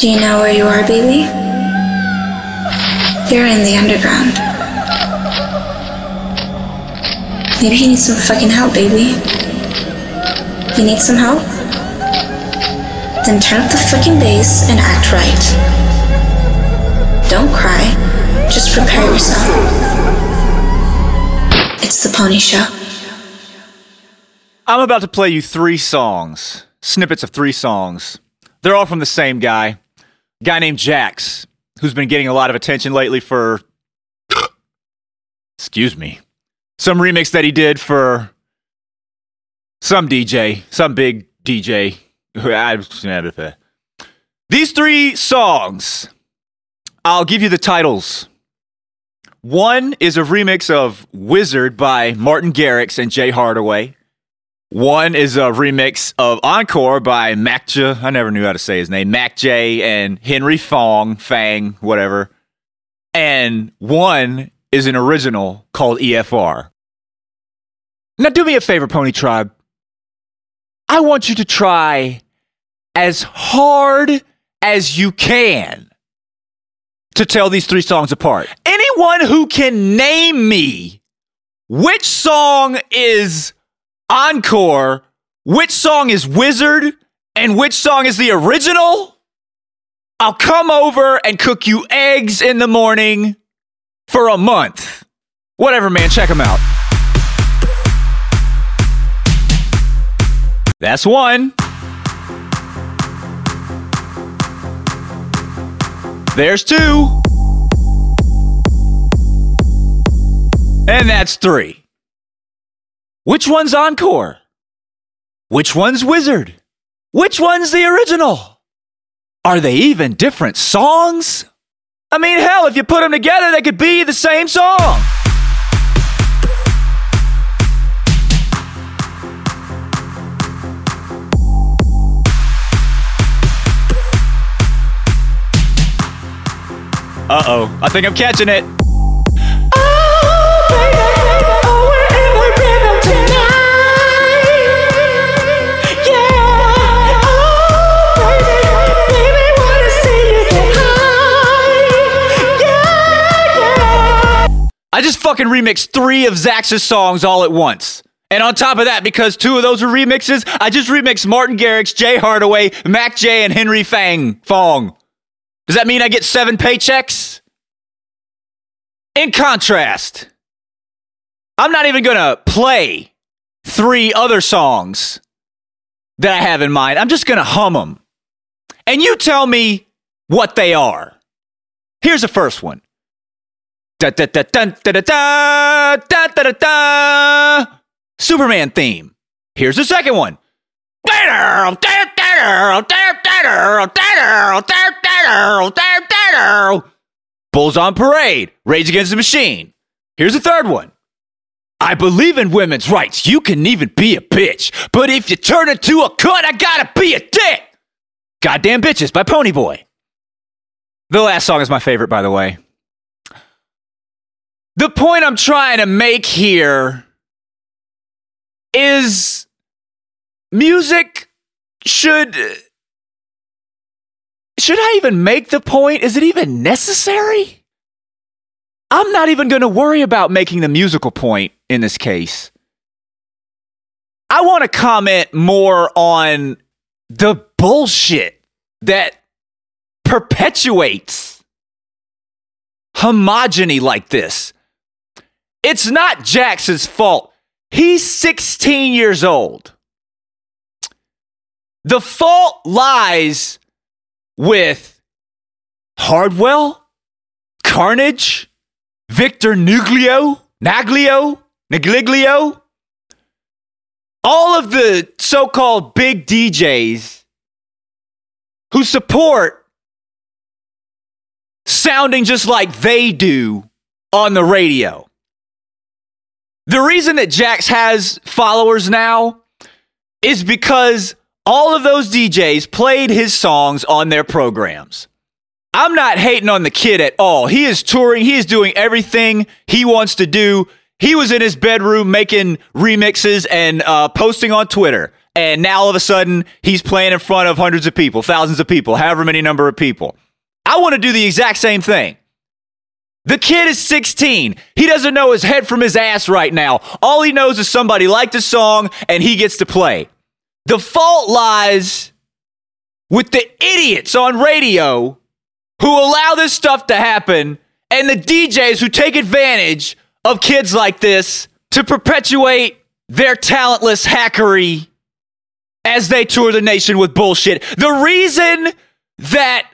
Do you know where you are, baby? You're in the underground. Maybe you need some fucking help, baby. You need some help? Then turn up the fucking bass and act right. Don't cry. Just prepare yourself. It's the Poniishow. I'm about to play you three songs, snippets of three songs. They're all from the same guy, a guy named Jax, who's been getting a lot of attention lately for, excuse me, some remix that he did for some DJ, some big DJ. These three songs, I'll give you the titles. One is a remix of Wizard by Martin Garrix and Jay Hardaway. One is a remix of Encore by Mac. I never knew how to say his name. Makj and Henry Fong, Fang, whatever. And one is an original called EFR. Now, do me a favor, Pony Tribe. I want you to try as hard as you can to tell these three songs apart. Anyone who can name me which song is Encore, which song is Wizard, and which song is the original, I'll come over and cook you eggs in the morning for a month. Whatever, man, check them out. That's one. There's two. And that's three. Which one's Encore? Which one's Wizard? Which one's the original? Are they even different songs? I mean, hell, if you put them together, they could be the same song. Uh oh, I think I'm catching it. I just fucking remixed three of Jax's songs all at once. And on top of that, because two of those are remixes, I just remixed Martin Garrix, Jay Hardaway, Makj, and Henry Fang Fong. Does that mean I get seven paychecks? In contrast, I'm not even gonna play three other songs that I have in mind. I'm just gonna hum them. And you tell me what they are. Here's the first one. Superman theme. Here's the second one. Bulls on Parade. Rage Against the Machine. Here's the third one. I believe in women's rights. You can even be a bitch. But if you turn into a cunt, I gotta be a dick. Goddamn Bitches by Poniiboi. The last song is my favorite, by the way. The point I'm trying to make here is music should should I even make the point? Is it even necessary? I'm not even going to worry about making the musical point in this case. I want to comment more on the bullshit that perpetuates homogeny like this. It's not Jackson's fault. He's 16 years old. The fault lies with Hardwell, Carnage, Victor Nuglio, Naglio, Nagliglio, all of the so called big DJs who support sounding just like they do on the radio. The reason that Jax has followers now is because all of those DJs played his songs on their programs. I'm not hating on the kid at all. He is touring, he is doing everything he wants to do. He was in his bedroom making remixes and uh, posting on Twitter. and now all of a sudden he's playing in front of hundreds of people, thousands of people, however many number of people. I want to do the exact same thing. The kid is 16. He doesn't know his head from his ass right now. All he knows is somebody liked the song and he gets to play. The fault lies with the idiots on radio who allow this stuff to happen and the DJs who take advantage of kids like this to perpetuate their talentless hackery as they tour the nation with bullshit. The reason that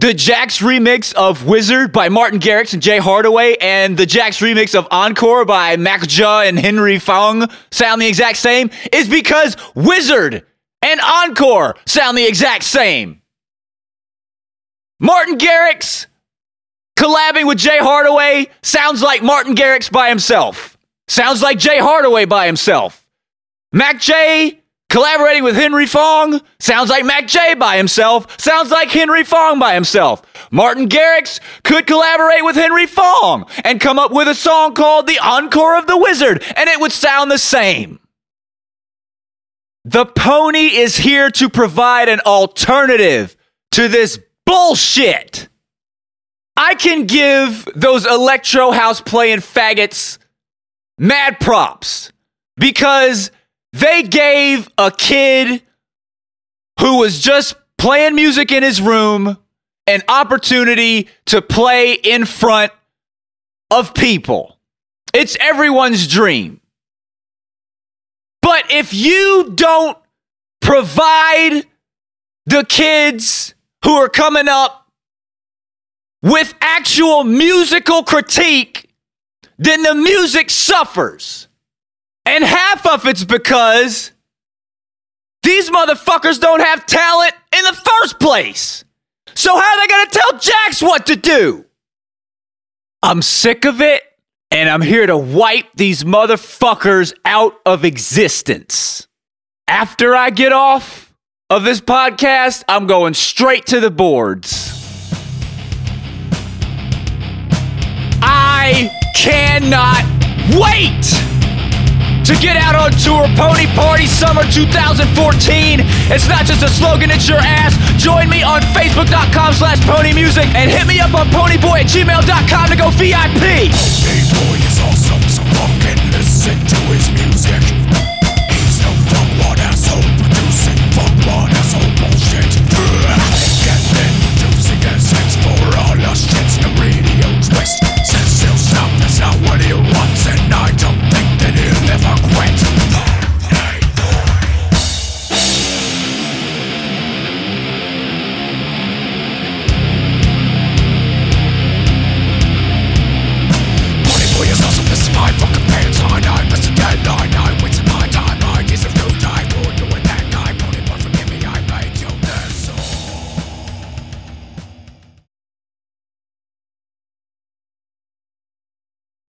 the Jax remix of Wizard by Martin Garrix and Jay Hardaway and the Jax remix of Encore by Makj and Henry Fong sound the exact same is because Wizard and Encore sound the exact same. Martin Garrix collabing with Jay Hardaway sounds like Martin Garrix by himself. Sounds like Jay Hardaway by himself. Makj collaborating with Henry Fong sounds like Makj by himself. Sounds like Henry Fong by himself. Martin Garrix could collaborate with Henry Fong and come up with a song called The Encore of the Wizard, and it would sound the same. The pony is here to provide an alternative to this bullshit. I can give those electro house playing faggots mad props because they gave a kid who was just playing music in his room an opportunity to play in front of people. It's everyone's dream. But if you don't provide the kids who are coming up with actual musical critique, then the music suffers. And half of it's because these motherfuckers don't have talent in the first place. So, how are they going to tell Jax what to do? I'm sick of it, and I'm here to wipe these motherfuckers out of existence. After I get off of this podcast, I'm going straight to the boards. I cannot wait to get out on tour. Pony Party Summer 2014. It's not just a slogan, it's your ass. Join me on Facebook.com slash Pony Music and hit me up on poniiboi at gmail.com to go VIP.